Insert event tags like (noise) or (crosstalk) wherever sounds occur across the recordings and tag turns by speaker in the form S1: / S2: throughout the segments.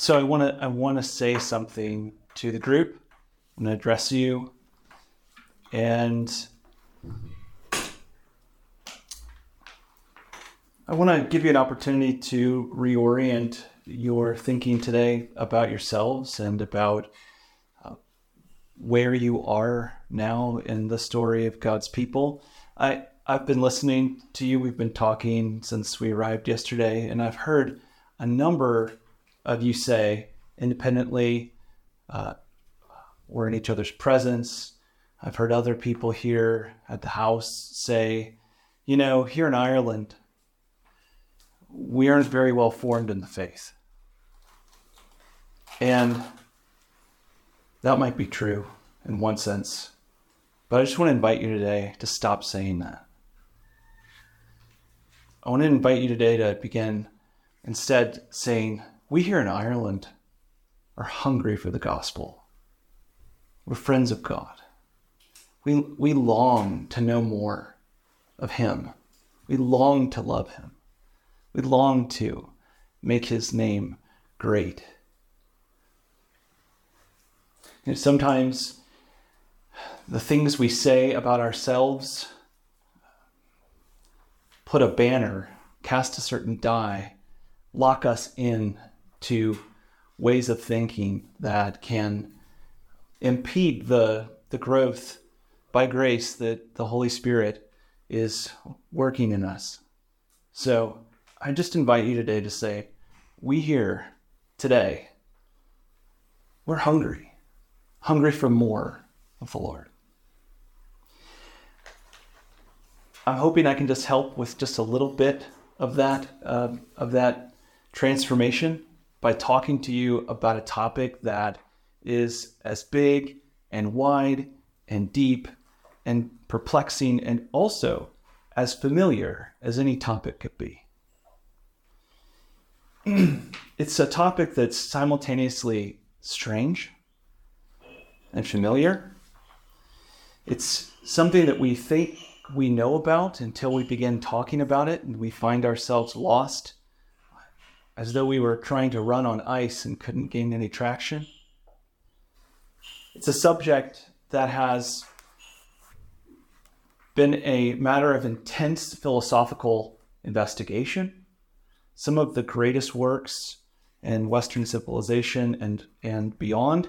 S1: So I want to I want to say something to the group. I'm going to address you, and I want to give you an opportunity to reorient your thinking today about yourselves and about uh, where you are now in the story of God's people. I I've been listening to you. We've been talking since we arrived yesterday, and I've heard a number of you say independently. Uh, we're in each other's presence. I've heard other people here at the house say, you know, here in Ireland, we aren't very well formed in the faith. And that might be true in one sense. But I just want to invite you today to stop saying that. I want to invite you today to begin instead saying, we here in Ireland are hungry for the gospel. We're friends of God. We, we long to know more of Him. We long to love Him. We long to make His name great. And sometimes the things we say about ourselves put a banner, cast a certain die, lock us in to ways of thinking that can impede the, the growth by grace that the Holy Spirit is working in us. So I just invite you today to say, we here today, we're hungry, hungry for more of the Lord. I'm hoping I can just help with just a little bit of that, uh, of that transformation by talking to you about a topic that is as big and wide and deep and perplexing and also as familiar as any topic could be. (clears throat) it's a topic that's simultaneously strange and familiar. It's something that we think we know about until we begin talking about it and we find ourselves lost as though we were trying to run on ice and couldn't gain any traction. It's a subject that has been a matter of intense philosophical investigation. Some of the greatest works in Western civilization and, and beyond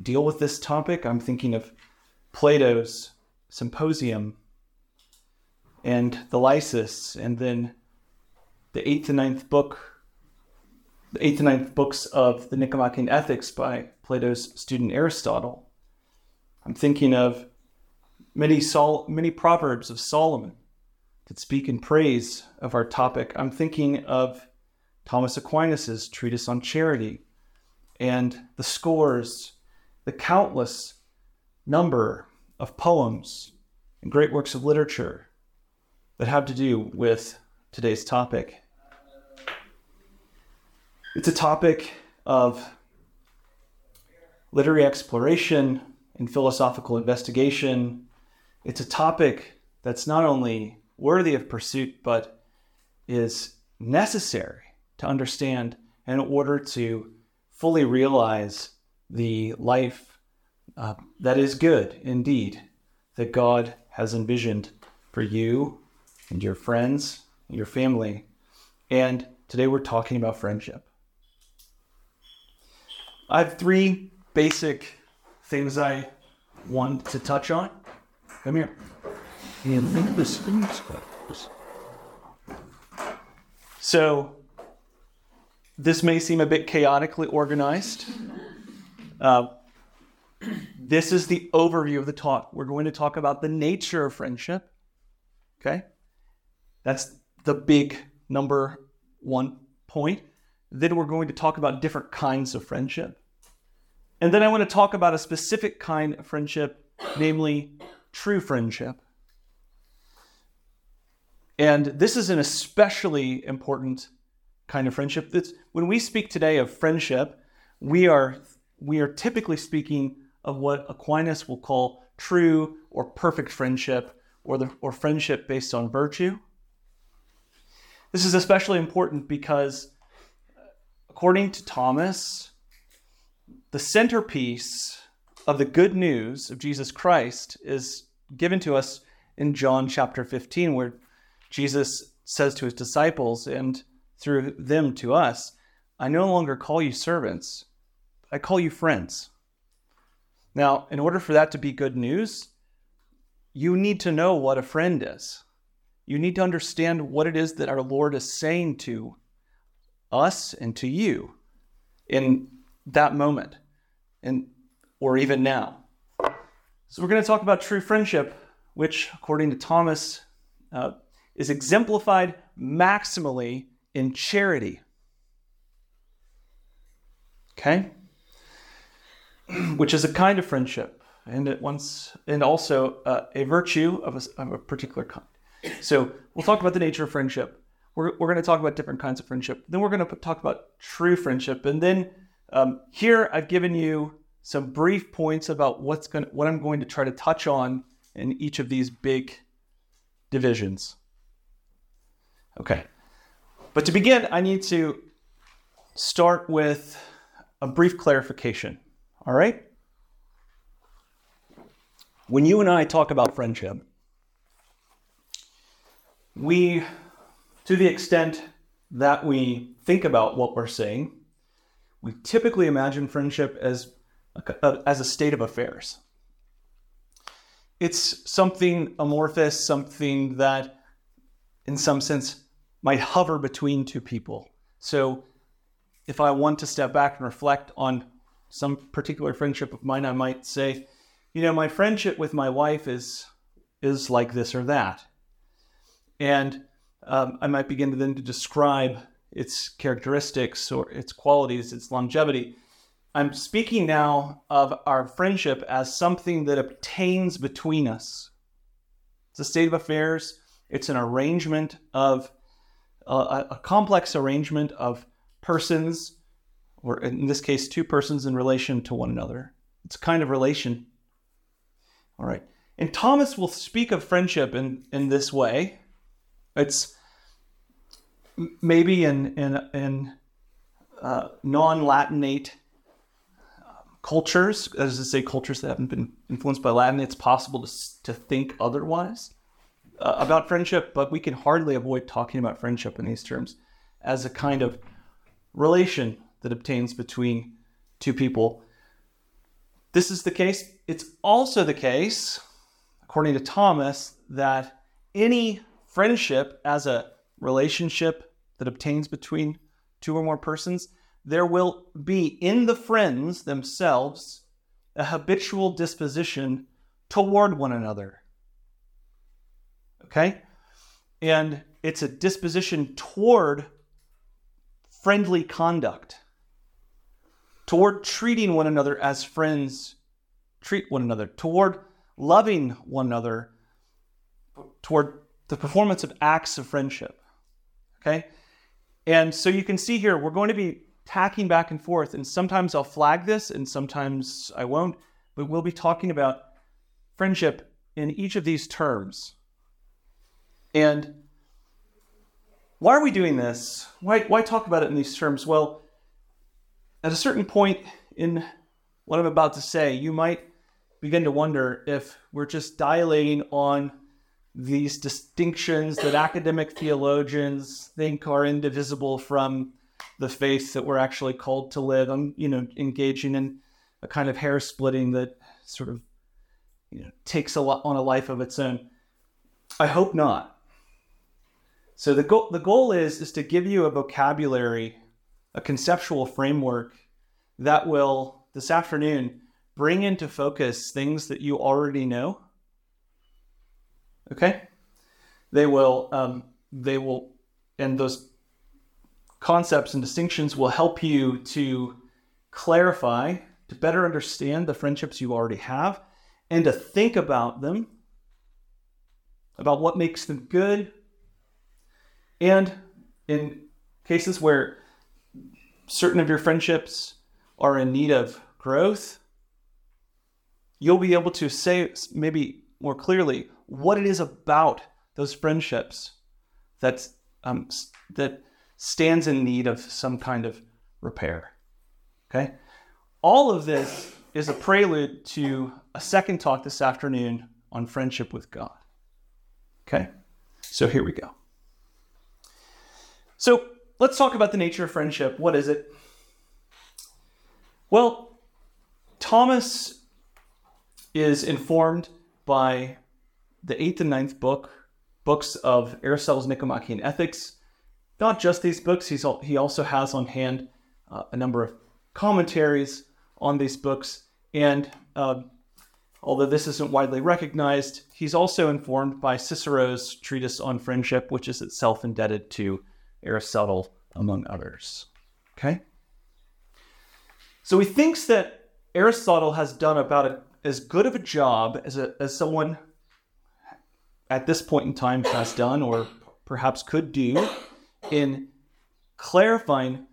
S1: deal with this topic. I'm thinking of Plato's Symposium and the Lysis, and then the eighth and ninth book the eighth and ninth books of the Nicomachean Ethics by Plato's student Aristotle. I'm thinking of many, Sol- many proverbs of Solomon that speak in praise of our topic. I'm thinking of Thomas Aquinas' treatise on charity and the scores, the countless number of poems and great works of literature that have to do with today's topic. It's a topic of literary exploration and philosophical investigation. It's a topic that's not only worthy of pursuit, but is necessary to understand in order to fully realize the life uh, that is good indeed, that God has envisioned for you and your friends, and your family. And today we're talking about friendship. I have three basic things I want to touch on. Come here.
S2: And think of the screens.
S1: So, this may seem a bit chaotically organized. Uh, this is the overview of the talk. We're going to talk about the nature of friendship. Okay? That's the big number one point. Then we're going to talk about different kinds of friendship. And then I want to talk about a specific kind of friendship, namely true friendship. And this is an especially important kind of friendship. That's, when we speak today of friendship, we are, we are typically speaking of what Aquinas will call true or perfect friendship or, the, or friendship based on virtue. This is especially important because, according to Thomas, the centerpiece of the good news of Jesus Christ is given to us in John chapter 15, where Jesus says to his disciples and through them to us, I no longer call you servants, I call you friends. Now, in order for that to be good news, you need to know what a friend is. You need to understand what it is that our Lord is saying to us and to you in that moment and or even now. So we're going to talk about true friendship, which according to Thomas uh, is exemplified maximally in charity. Okay? (clears throat) Which is a kind of friendship and it once and also uh, a virtue of a, of a, particular kind. So we'll talk about the nature of friendship. We're, we're going to talk about different kinds of friendship. Then we're going to talk about true friendship. And then um, here I've given you some brief points about what's going what I'm going to try to touch on in each of these big divisions. Okay. But to begin, I need to start with a brief clarification. All right? When you and I talk about friendship, we, to the extent that we think about what we're saying, we typically imagine friendship as a, uh, as a state of affairs. It's something amorphous, something that, in some sense, might hover between two people. So, if I want to step back and reflect on some particular friendship of mine, I might say, you know, my friendship with my wife is is like this or that, and um, I might begin to then to describe its characteristics or its qualities, its longevity. I'm speaking now of our friendship as something that obtains between us. It's a state of affairs. It's an arrangement of uh, a complex arrangement of persons, or in this case, two persons in relation to one another. It's a kind of relation all right. And Thomas will speak of friendship in, in this way. It's maybe in, in, in uh, non Latinate um, cultures, as I say, cultures that haven't been influenced by Latin, it's possible to, to think otherwise uh, about friendship, but we can hardly avoid talking about friendship in these terms as a kind of relation that obtains between two people this is the case. It's also the case, according to Thomas, that any friendship as a relationship that obtains between two or more persons, there will be in the friends themselves a habitual disposition toward one another. Okay? And it's a disposition toward friendly conduct toward treating one another as friends treat one another, toward loving one another, toward the performance of acts of friendship. Okay? And so you can see here, we're going to be tacking back and forth, and sometimes I'll flag this and sometimes I won't, but we'll be talking about friendship in each of these terms. And why are we doing this? Why, why talk about it in these terms? Well, at a certain point in what I'm about to say, you might begin to wonder if we're just dilating on these distinctions that academic theologians think are indivisible from the faith that we're actually called to live. I'm, you know, engaging in a kind of hair splitting that sort of, you know, takes a lot on a life of its own. I hope not. So the goal, the goal is is to give you a vocabulary a conceptual framework that will, this afternoon, bring into focus things that you already know. Okay? They will, um, they will, and those concepts and distinctions will help you to clarify to better understand the friendships you already have and to think about them, about what makes them good. And in cases where certain of your friendships are in need of growth, you'll be able to say maybe more clearly what it is about those friendships that's um, that stands in need of some kind of repair. Okay, all of this is a prelude to a second talk this afternoon on friendship with God. Okay, so here we go. So let's talk about the nature of friendship. What is it? Well, Thomas is informed by the eighth and ninth book, books of Aristotle's Nicomachean Ethics. Not just these books, he's, he also has on hand uh, a number of commentaries on these books. And uh, although this isn't widely recognized, he's also informed by Cicero's treatise on friendship, which is itself indebted to Aristotle, among others. Okay? So he thinks that Aristotle has done about a, as good of a job as, a, as someone at this point in time has done or perhaps could do in clarifying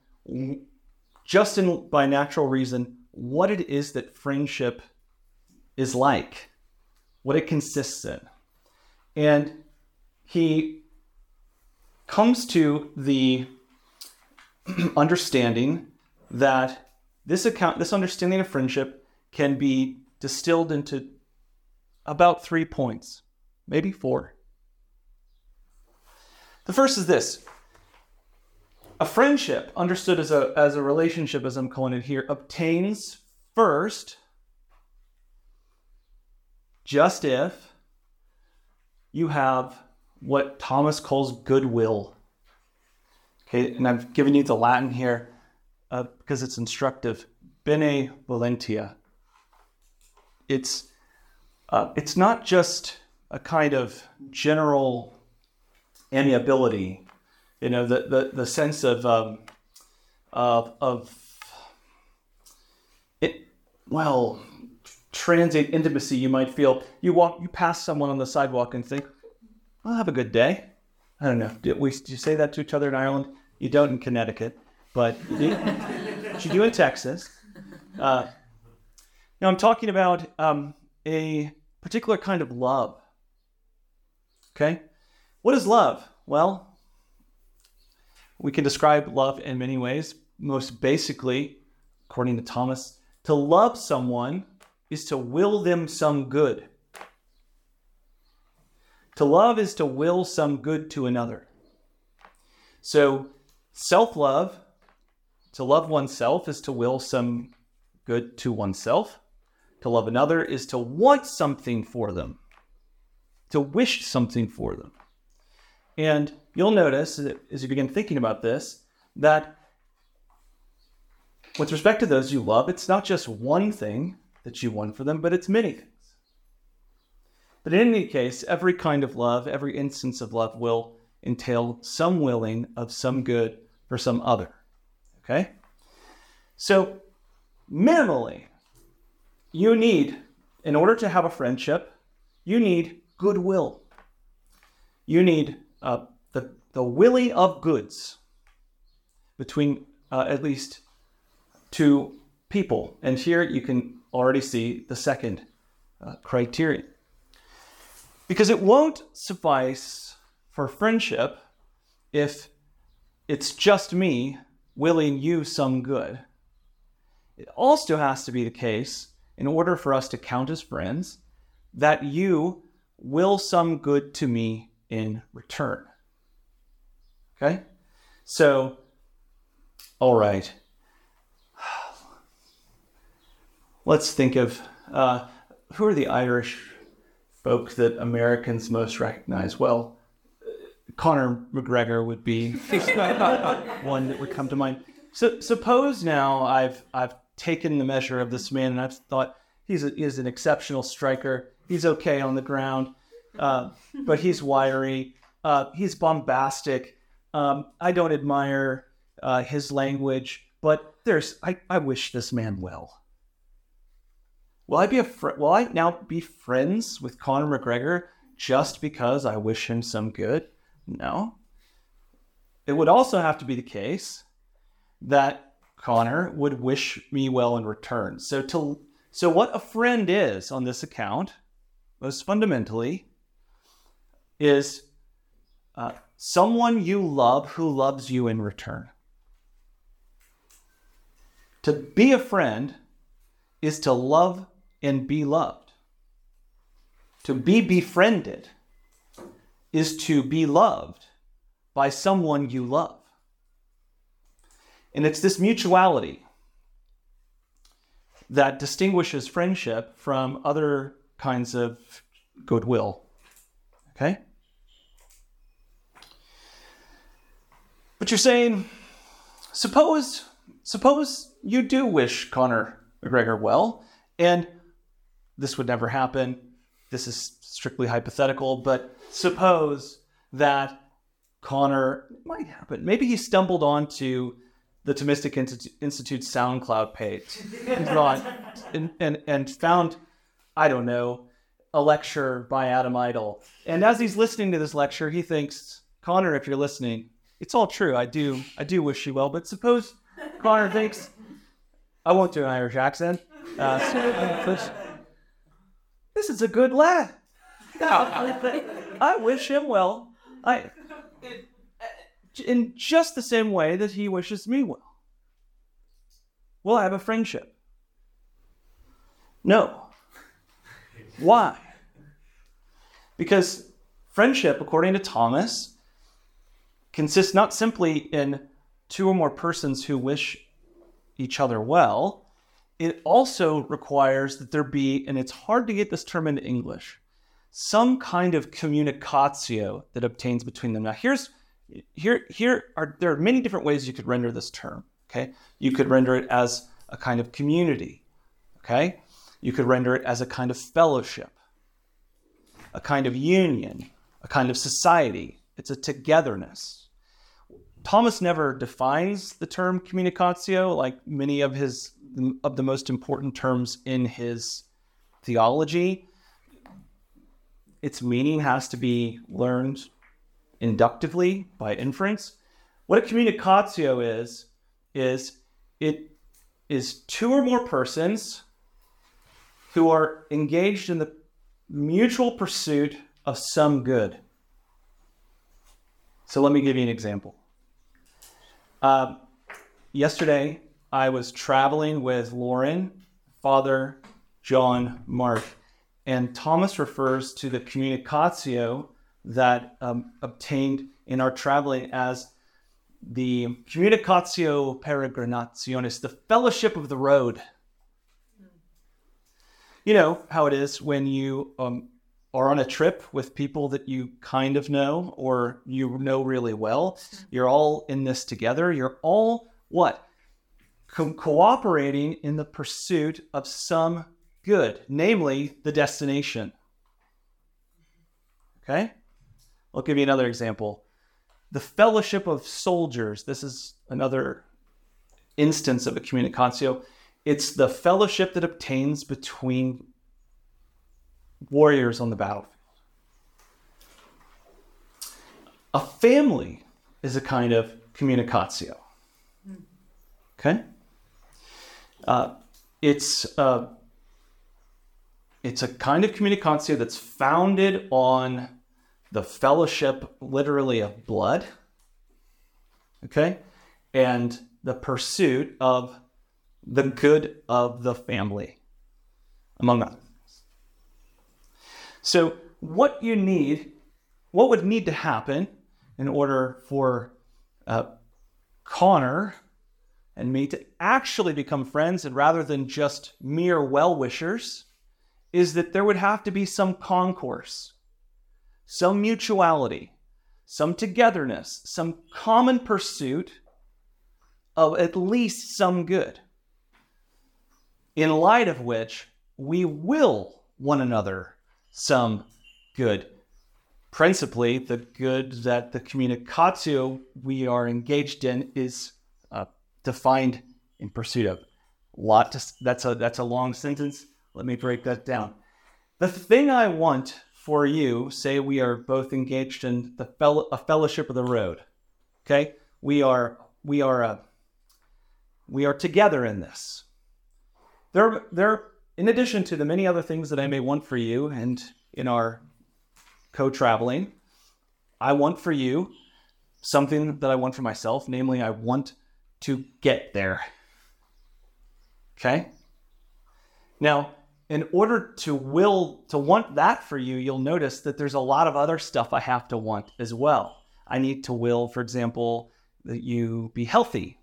S1: just in, by natural reason what it is that friendship is like, what it consists in. And he comes to the (clears throat) understanding that this account this understanding of friendship can be distilled into about three points maybe four. The first is this a friendship, understood as a, as a relationship, as I'm calling it here, obtains first just if you have what Thomas calls goodwill. Okay, and I've given you the Latin here uh, because it's instructive. Bene volentia. It's uh, it's not just a kind of general amiability, you know, the, the, the sense of, um, of, of it, well, transient intimacy you might feel. You walk, you pass someone on the sidewalk and think, I'll have a good day. I don't know. Do we do you say that to each other in Ireland? You don't in Connecticut, but you, you do in Texas. Uh, now I'm talking about um, a particular kind of love Okay? What is love? Well, we can describe love in many ways. Most basically, according to Thomas, to love someone is to will them some good. To love is to will some good to another. So, self love, to love oneself, is to will some good to oneself. To love another is to want something for them to wish something for them. And you'll notice as you begin thinking about this that with respect to those you love, it's not just one thing that you want for them, but it's many things. But in any case, every kind of love, every instance of love will entail some willing of some good for some other. Okay? So, minimally, you need, in order to have a friendship, you need goodwill. You need uh, the, the willing of goods between uh, at least two people. And here you can already see the second uh, criterion. Because it won't suffice for friendship if it's just me willing you some good. It also has to be the case, in order for us to count as friends, that you will some good to me in return. Okay? So, all right. (sighs) Let's think of uh, who are the Irish folk that Americans most recognize? Well, Conor McGregor would be (laughs) one that would come to mind. So suppose now I've I've taken the measure of this man and I've thought he's a, he's an exceptional striker he's okay on the ground, uh, but he's wiry. Uh, he's bombastic. Um, I don't admire uh, his language, but there's I, I wish this man well. will I be a fr- will I now be friends with Conor McGregor just because I wish him some good? No. It would also have to be the case that Conor would wish me well in return. So to so what a friend is on this account, most fundamentally, is uh, someone you love who loves you in return. To be a friend is to love and be loved. To be befriended is to be loved by someone you love. And it's this mutuality that distinguishes friendship from other kinds of goodwill. Okay? But you're saying, suppose, suppose you do wish Conor McGregor well, and this would never happen. This is strictly hypothetical, but suppose that Conor it might happen. Maybe he stumbled onto the Thomistic Institute SoundCloud page and, and, and found, I don't know, a lecture by Adam Eitel. And as he's listening to this lecture, he thinks, Conor, if you're listening, it's all true. I do, I do wish you well. But suppose Conor thinks, I won't do an Irish accent. Uh, this is a good lad. I wish him well. I, in just the same way that he wishes me well. Will I have a friendship? No. Why? Because friendship, according to Thomas, consists not simply in two or more persons who wish each other well, it also requires that there be, and it's hard to get this term into English, some kind of communicatio that obtains between them. Now, here's here here are there are many different ways you could render this term. Okay, you could render it as a kind of community. Okay, you could render it as a kind of fellowship, a kind of union, a kind of society. It's a togetherness. Thomas never defines the term communicatio like many of his of the most important terms in his theology. Its meaning has to be learned inductively by inference. What a communicatio is, is it is two or more persons who are engaged in the mutual pursuit of some good. So let me give you an example. Uh, yesterday, I was traveling with Lauren, Father, John, Mark, and Thomas refers to the communicatio that um, obtained in our traveling as the communicatio peregrinationis, the fellowship of the road. You know how it is when you um, are on a trip with people that you kind of know or you know really well. You're all in this together. You're all what? Co- cooperating in the pursuit of some good, namely the destination. Okay? I'll give you another example. The fellowship of soldiers. This is another instance of a communicatio. It's the fellowship that obtains between warriors on the battlefield. A family is a kind of communicatio. Okay? Uh, it's, uh, it's a kind of communicatio that's founded on the fellowship, literally, of blood. Okay? And the pursuit of the good of the family, among others. So, what you need, what would need to happen in order for uh, Conor and me to actually become friends and rather than just mere well wishers is that there would have to be some concourse, some mutuality, some togetherness, some common pursuit of at least some good, in light of which we will one another some good. Principally, the good that the communicatio we are engaged in is uh, defined in pursuit of. Lot to, that's a that's a long sentence. let me break that down. The thing I want for you, say we are both engaged in the fel- a fellowship of the road. Okay? We are we are uh, we are together in this. There there in addition to the many other things that I may want for you and in our co-traveling, I want for you something that I want for myself, namely I want to get there. Okay? Now, in order to will to want that for you, you'll notice that there's a lot of other stuff I have to want as well. I need to will, for example, that you be healthy,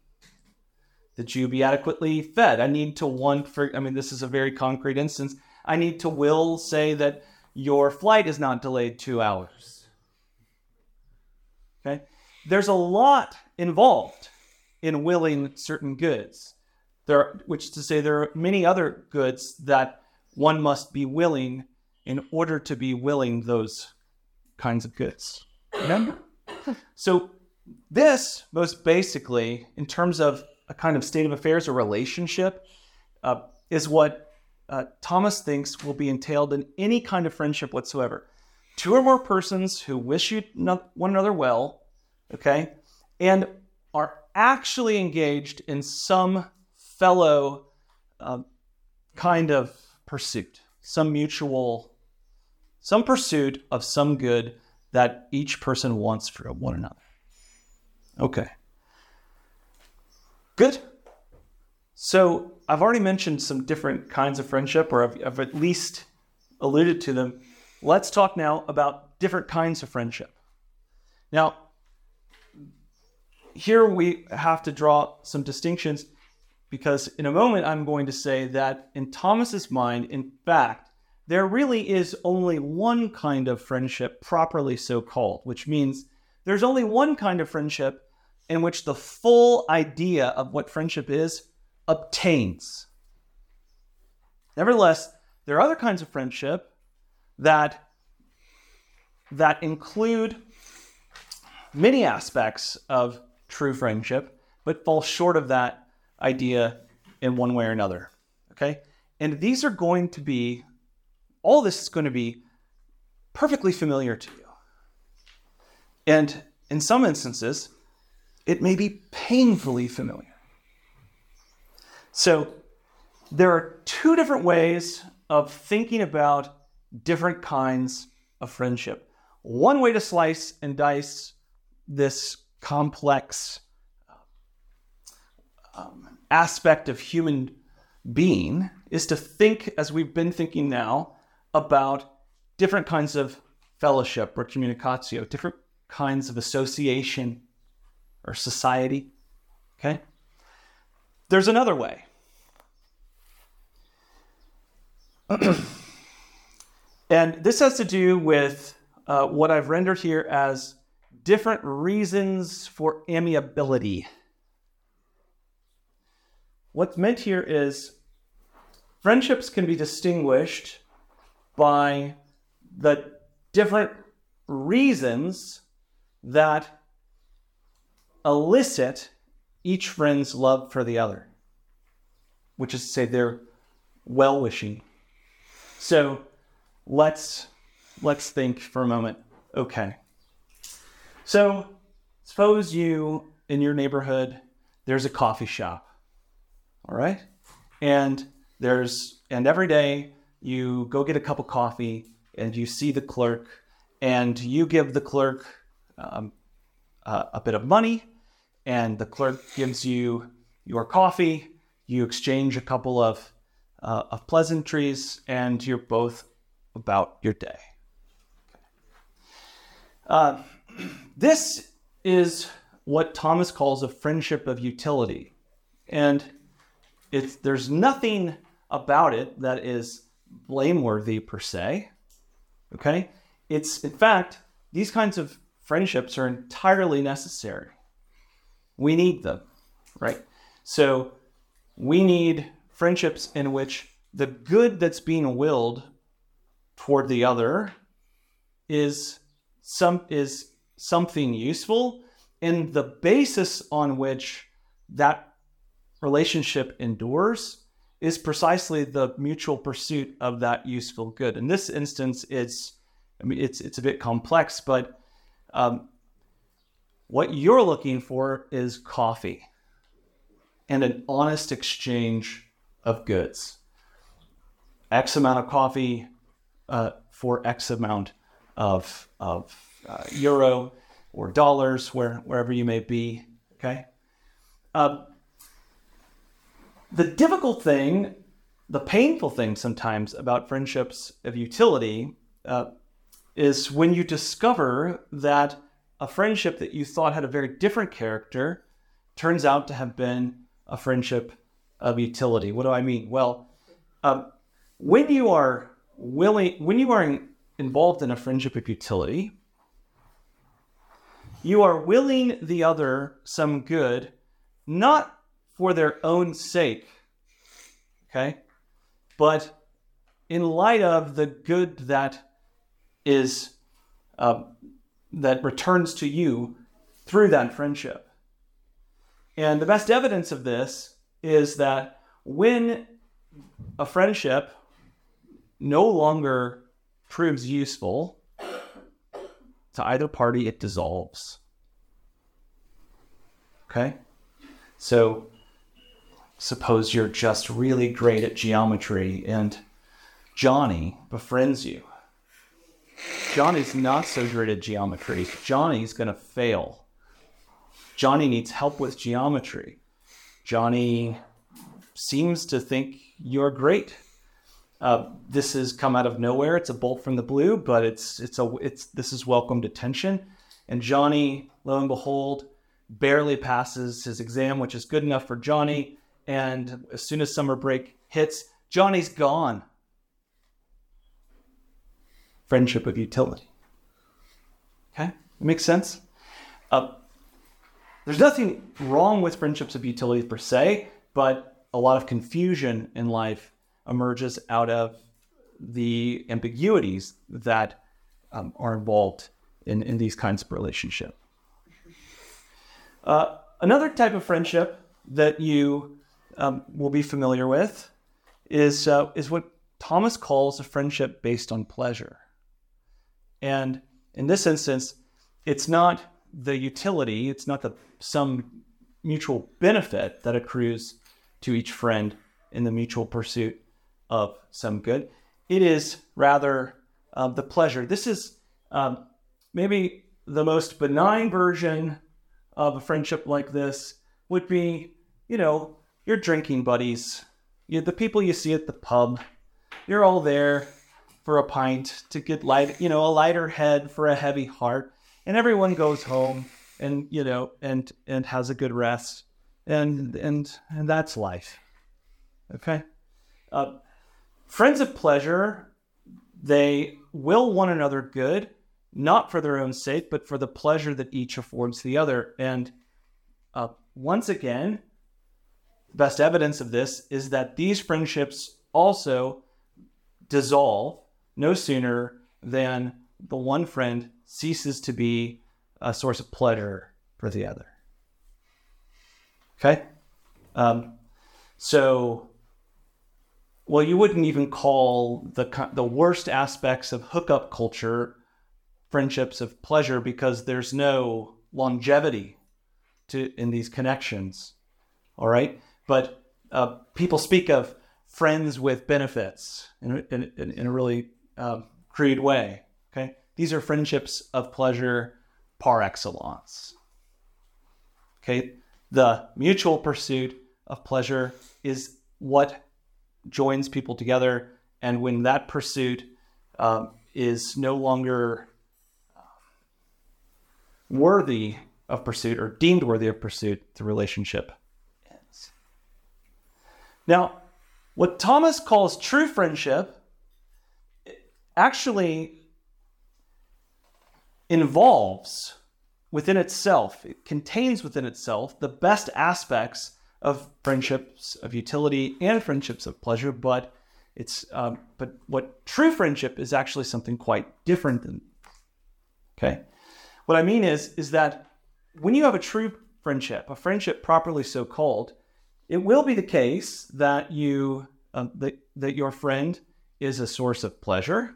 S1: that you be adequately fed. I need to want for I mean this is a very concrete instance. I need to will say that your flight is not delayed 2 hours. Okay? There's a lot involved in willing certain goods. There, are, which is to say, there are many other goods that one must be willing in order to be willing those kinds of goods. Remember? (laughs) so, this, most basically, in terms of a kind of state of affairs or relationship, uh, is what uh, Thomas thinks will be entailed in any kind of friendship whatsoever. Two or more persons who wish you one another well, okay, and are actually engaged in some fellow uh, kind of pursuit, some mutual, some pursuit of some good that each person wants for one another. Okay. Good. So I've already mentioned some different kinds of friendship, or I've, I've at least alluded to them. Let's talk now about different kinds of friendship. Now, here we have to draw some distinctions because in a moment I'm going to say that in Thomas's mind, in fact, there really is only one kind of friendship properly so called, which means there's only one kind of friendship in which the full idea of what friendship is obtains. Nevertheless, there are other kinds of friendship that that include many aspects of true friendship, but fall short of that idea in one way or another. Okay? And these are going to be, all this is going to be perfectly familiar to you. And in some instances, it may be painfully familiar. So, there are two different ways of thinking about different kinds of friendship. One way to slice and dice this complex um, aspect of human being is to think, as we've been thinking now, about different kinds of fellowship or communicatio, different kinds of association or society. Okay? There's another way. (clears throat) and this has to do with uh, what I've rendered here as different reasons for amiability. What's meant here is friendships can be distinguished by the different reasons that elicit each friend's love for the other, which is to say they're well wishing. So let's let's think for a moment. Okay. So suppose you in your neighborhood there's a coffee shop. All right? And there's and every day you go get a cup of coffee and you see the clerk and you give the clerk um, a, a bit of money and the clerk gives you your coffee you exchange a couple of, uh, of pleasantries and you're both about your day uh, (clears throat) this is what Thomas calls a friendship of utility. And it's, there's nothing about it that is blameworthy per se. Okay? It's, in fact, these kinds of friendships are entirely necessary. We need them, right? So we need friendships in which the good that's being willed toward the other is some is something useful and the basis on which that relationship endures is precisely the mutual pursuit of that useful good. In this instance, it's I mean it's it's a bit complex, but um, what you're looking for is coffee and an honest exchange of goods. X amount of coffee uh, for X amount of of uh, euro or dollars, where wherever you may be. Okay. Um, the difficult thing, the painful thing sometimes about friendships of utility uh, is when you discover that a friendship that you thought had a very different character turns out to have been a friendship of utility. What do I mean? Well, um, when you are willing, when you are in, involved in a friendship of utility, you are willing the other some good, not for their own sake, okay? But in light of the good that is uh, that returns to you through that friendship. And the best evidence of this is that when a friendship no longer proves useful to either party, it dissolves. Okay? So suppose you're just really great at geometry and Johnny befriends you. Johnny's not so great at geometry. Johnny's going to fail. Johnny needs help with geometry. Johnny seems to think you're great. Uh, this has come out of nowhere. It's a bolt from the blue, but it's it's a it's this is welcomed attention. And Johnny, lo and behold, barely passes his exam, which is good enough for Johnny. And as soon as summer break hits, Johnny's gone. Friendship of utility. Okay, makes sense. Uh, there's nothing wrong with friendships of utility per se, but a lot of confusion in life emerges out of the ambiguities that um, are involved in, in these kinds of relationship. Uh, another type of friendship that you um, will be familiar with is, uh, is what Thomas calls a friendship based on pleasure. And in this instance, it's not the utility, it's not the some mutual benefit that accrues to each friend in the mutual pursuit of some good. It is rather uh, the pleasure. This is um, maybe the most benign version of a friendship like this would be, you know, your drinking buddies, you, the people you see at the pub. You're all there for a pint to get light, you know, a lighter head for a heavy heart, and everyone goes home and you know and and has a good rest, and and and that's life. Okay. Uh, Friends of pleasure, they will one another good, not for their own sake, but for the pleasure that each affords the other. And uh, once again, best evidence of this is that these friendships also dissolve no sooner than the one friend ceases to be a source of pleasure for the other. Okay? Um, so well, you wouldn't even call the the worst aspects of hookup culture friendships of pleasure because there's no longevity to in these connections. All right, but uh, people speak of friends with benefits in, in, in a really uh, crude way. Okay, these are friendships of pleasure par excellence. Okay, the mutual pursuit of pleasure is what joins people together. And when that pursuit um, is no longer um, worthy of pursuit or deemed worthy of pursuit, the relationship ends. Now, what Thomas calls true friendship actually involves within itself, it contains within itself the best aspects of friendships of utility and friendships of pleasure, but it's um, but what true friendship is actually something quite different than. Okay, what I mean is is that when you have a true friendship, a friendship properly so called, it will be the case that you uh, that, that your friend is a source of pleasure.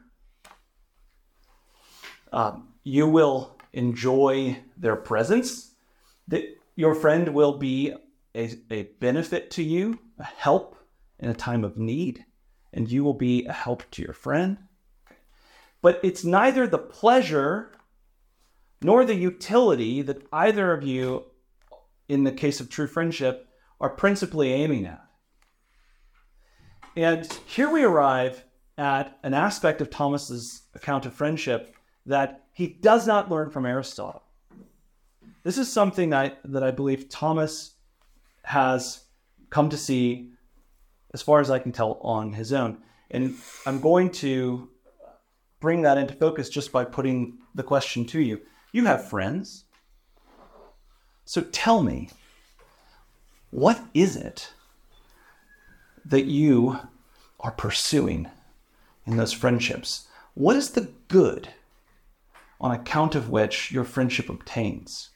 S1: Um, you will enjoy their presence. That your friend will be a, a benefit to you, a help in a time of need, and you will be a help to your friend. But it's neither the pleasure nor the utility that either of you, in the case of true friendship, are principally aiming at. And here we arrive at an aspect of Thomas's account of friendship that he does not learn from Aristotle. This is something that, that I believe Thomas has come to see, as far as I can tell, on his own. And I'm going to bring that into focus just by putting the question to you. You have friends. So tell me, what is it that you are pursuing in those friendships? What is the good on account of which your friendship obtains?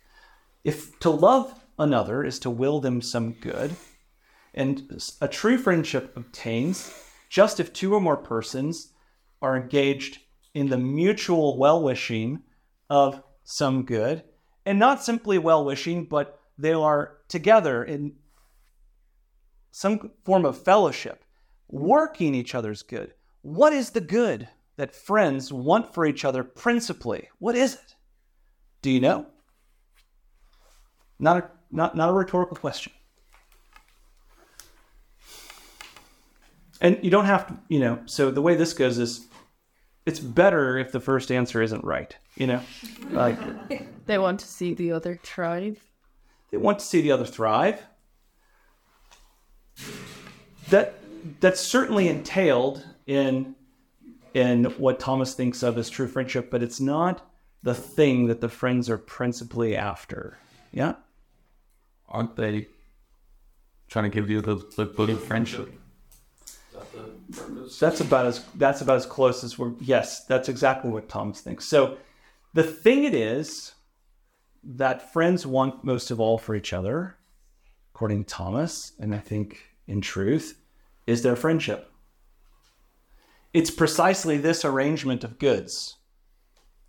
S1: If to love another is to will them some good, and a true friendship obtains just if two or more persons are engaged in the mutual well wishing of some good, and not simply well wishing, but they are together in some form of fellowship, working each other's good. What is the good that friends want for each other principally? What is it? Do you know? Not a, not, not a rhetorical question. And you don't have to, you know, so the way this goes is it's better if the first answer isn't right, you know? Like (laughs)
S3: They want to see the other thrive.
S1: they want to see the other thrive. That that's certainly entailed in in what Thomas thinks of as true friendship, but it's not the thing that the friends are principally after. Yeah?
S2: Aren't they trying to give you the, the good of friendship?
S1: That's about as that's about as close as we're yes, that's exactly what Thomas thinks. So the thing it is that friends want most of all for each other, according to Thomas, and I think in truth, is their friendship. It's precisely this arrangement of goods.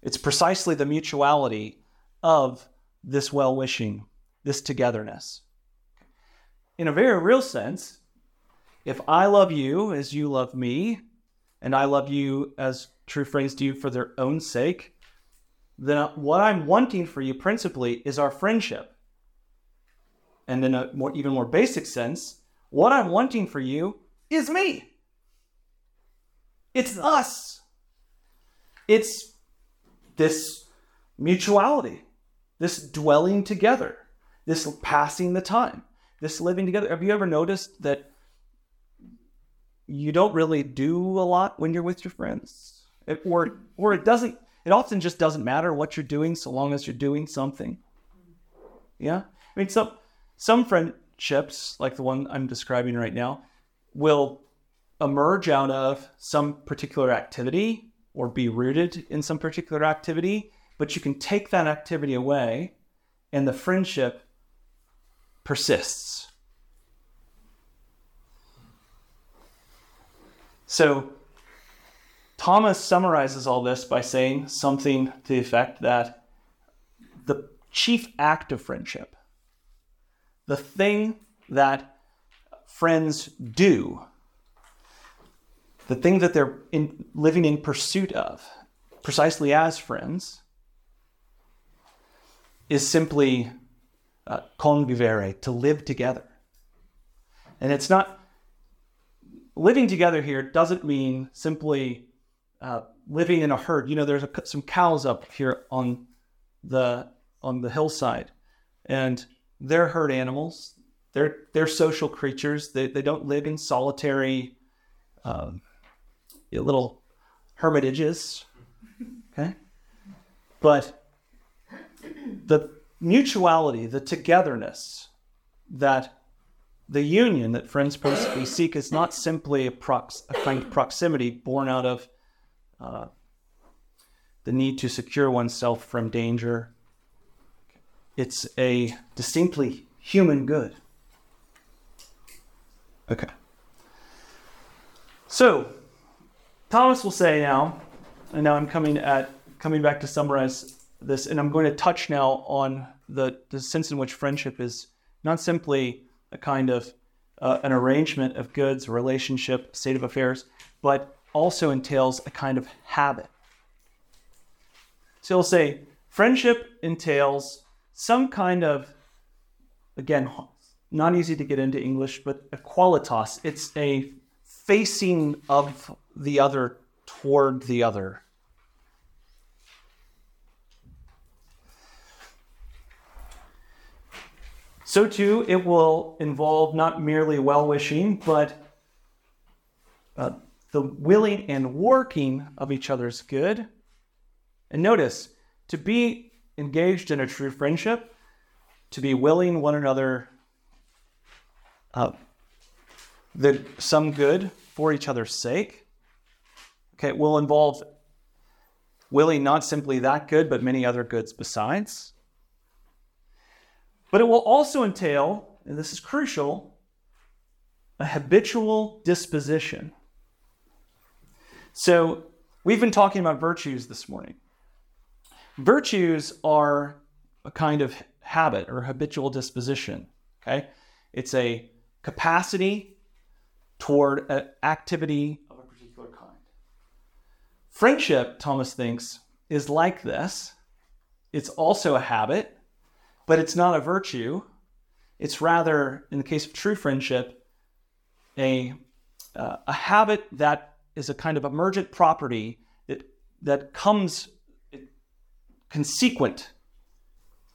S1: It's precisely the mutuality of this well wishing, this togetherness. In a very real sense, if I love you as you love me, and I love you as true friends do for their own sake, then what I'm wanting for you principally is our friendship. And in a more, even more basic sense, what I'm wanting for you is me. It's us. It's this mutuality, this dwelling together, this passing the time, this living together. Have you ever noticed that you don't really do a lot when you're with your friends? It, or, or it doesn't, it often just doesn't matter what you're doing so long as you're doing something. Yeah? I mean, some, some friendships, like the one I'm describing right now, will emerge out of some particular activity or be rooted in some particular activity, but you can take that activity away and the friendship persists. So, Thomas summarizes all this by saying something to the effect that the chief act of friendship, the thing that friends do, the thing that they're in, living in pursuit of, precisely as friends, is simply uh, convivere, to live together. And it's not, living together here doesn't mean simply uh, living in a herd. You know, there's a, some cows up here on the on the hillside, and they're herd animals. They're they're social creatures. They they don't live in solitary um, little hermitages. Okay, but the mutuality, the togetherness that the union that friends principally seek is not simply a, prox- a kind of proximity born out of uh, the need to secure oneself from danger. It's a distinctly human good. Okay. So, Thomas will say now, and now I'm coming at coming back to summarize this, and I'm going to touch now on the, the sense in which friendship is not simply a kind of uh, an arrangement of goods, relationship, state of affairs, but also entails a kind of habit. So he'll say, friendship entails some kind of, again, not easy to get into English, but a qualitas. It's a facing of the other toward the other. So, too, it will involve not merely well wishing, but uh, the willing and working of each other's good. And notice, to be engaged in a true friendship, to be willing one another uh, the, some good for each other's sake. Okay, it will involve willing not simply that good, but many other goods besides. But it will also entail, and this is crucial, a habitual disposition. So, we've been talking about virtues this morning. Virtues are a kind of habit or habitual disposition. Okay, it's a capacity toward activity of a particular kind. Friendship, Thomas thinks, is like this. It's also a habit, but it's not a virtue. It's rather, in the case of true friendship, a, uh, a habit that is a kind of emergent property that, that comes consequent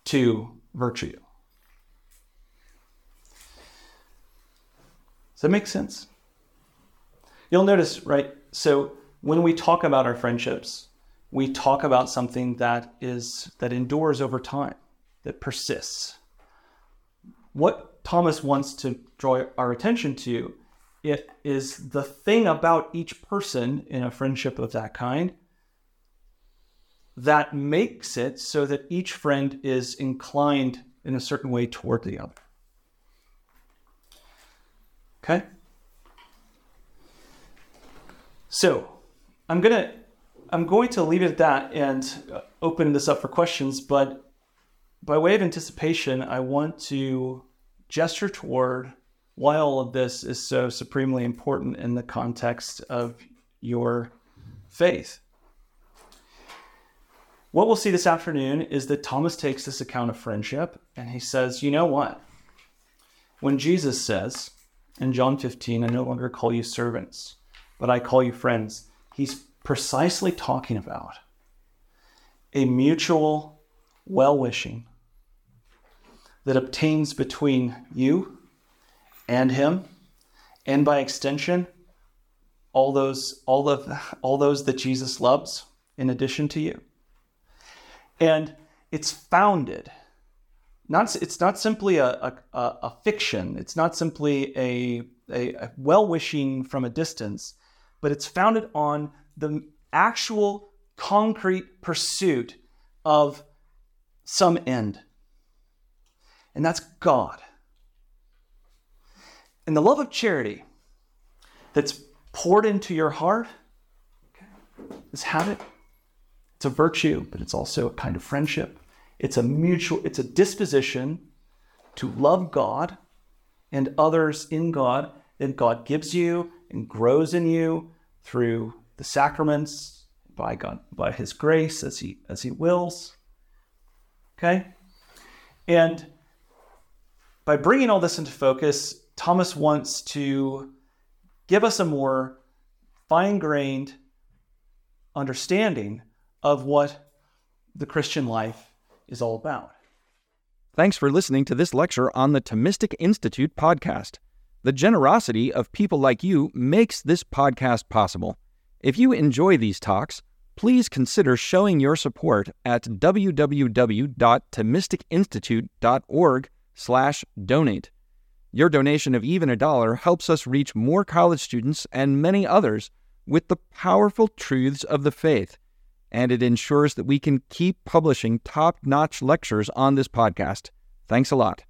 S1: to virtue. Does that make sense? You'll notice, right? So when we talk about our friendships, we talk about something that is that endures over time, that persists. What Thomas wants to draw our attention to it is the thing about each person in a friendship of that kind that makes it so that each friend is inclined in a certain way toward the other. Okay? So, I'm going to I'm going to leave it at that and open this up for questions, but by way of anticipation, I want to gesture toward why all of this is so supremely important in the context of your faith. What we'll see this afternoon is that Thomas takes this account of friendship and he says, You know what? When Jesus says, in John 15, I no longer call you servants, but I call you friends. He's precisely talking about a mutual well wishing that obtains between you and him, and by extension, all those, all of, all those that Jesus loves in addition to you. And it's founded not it's not simply a, a, a fiction. It's not simply a, a, a well wishing from a distance, but it's founded on the actual concrete pursuit of some end. And that's God. And the love of charity that's poured into your heart, okay, this habit, it's a virtue, but it's also a kind of friendship. It's a mutual, it's a disposition to love God and others in God that God gives you and grows in you through the sacraments, by God, by His grace as He as He wills. Okay? And by bringing all this into focus, Thomas wants to give us a more fine grained understanding of what the Christian life is all about.
S4: Thanks for listening to this lecture on the Thomistic Institute podcast. The generosity of people like you makes this podcast possible. If you enjoy these talks, please consider showing your support at www.thomisticinstitute.org/donate. Your donation of even a dollar helps us reach more college students and many others with the powerful truths of the faith and it ensures that we can keep publishing top notch lectures on this podcast. Thanks a lot.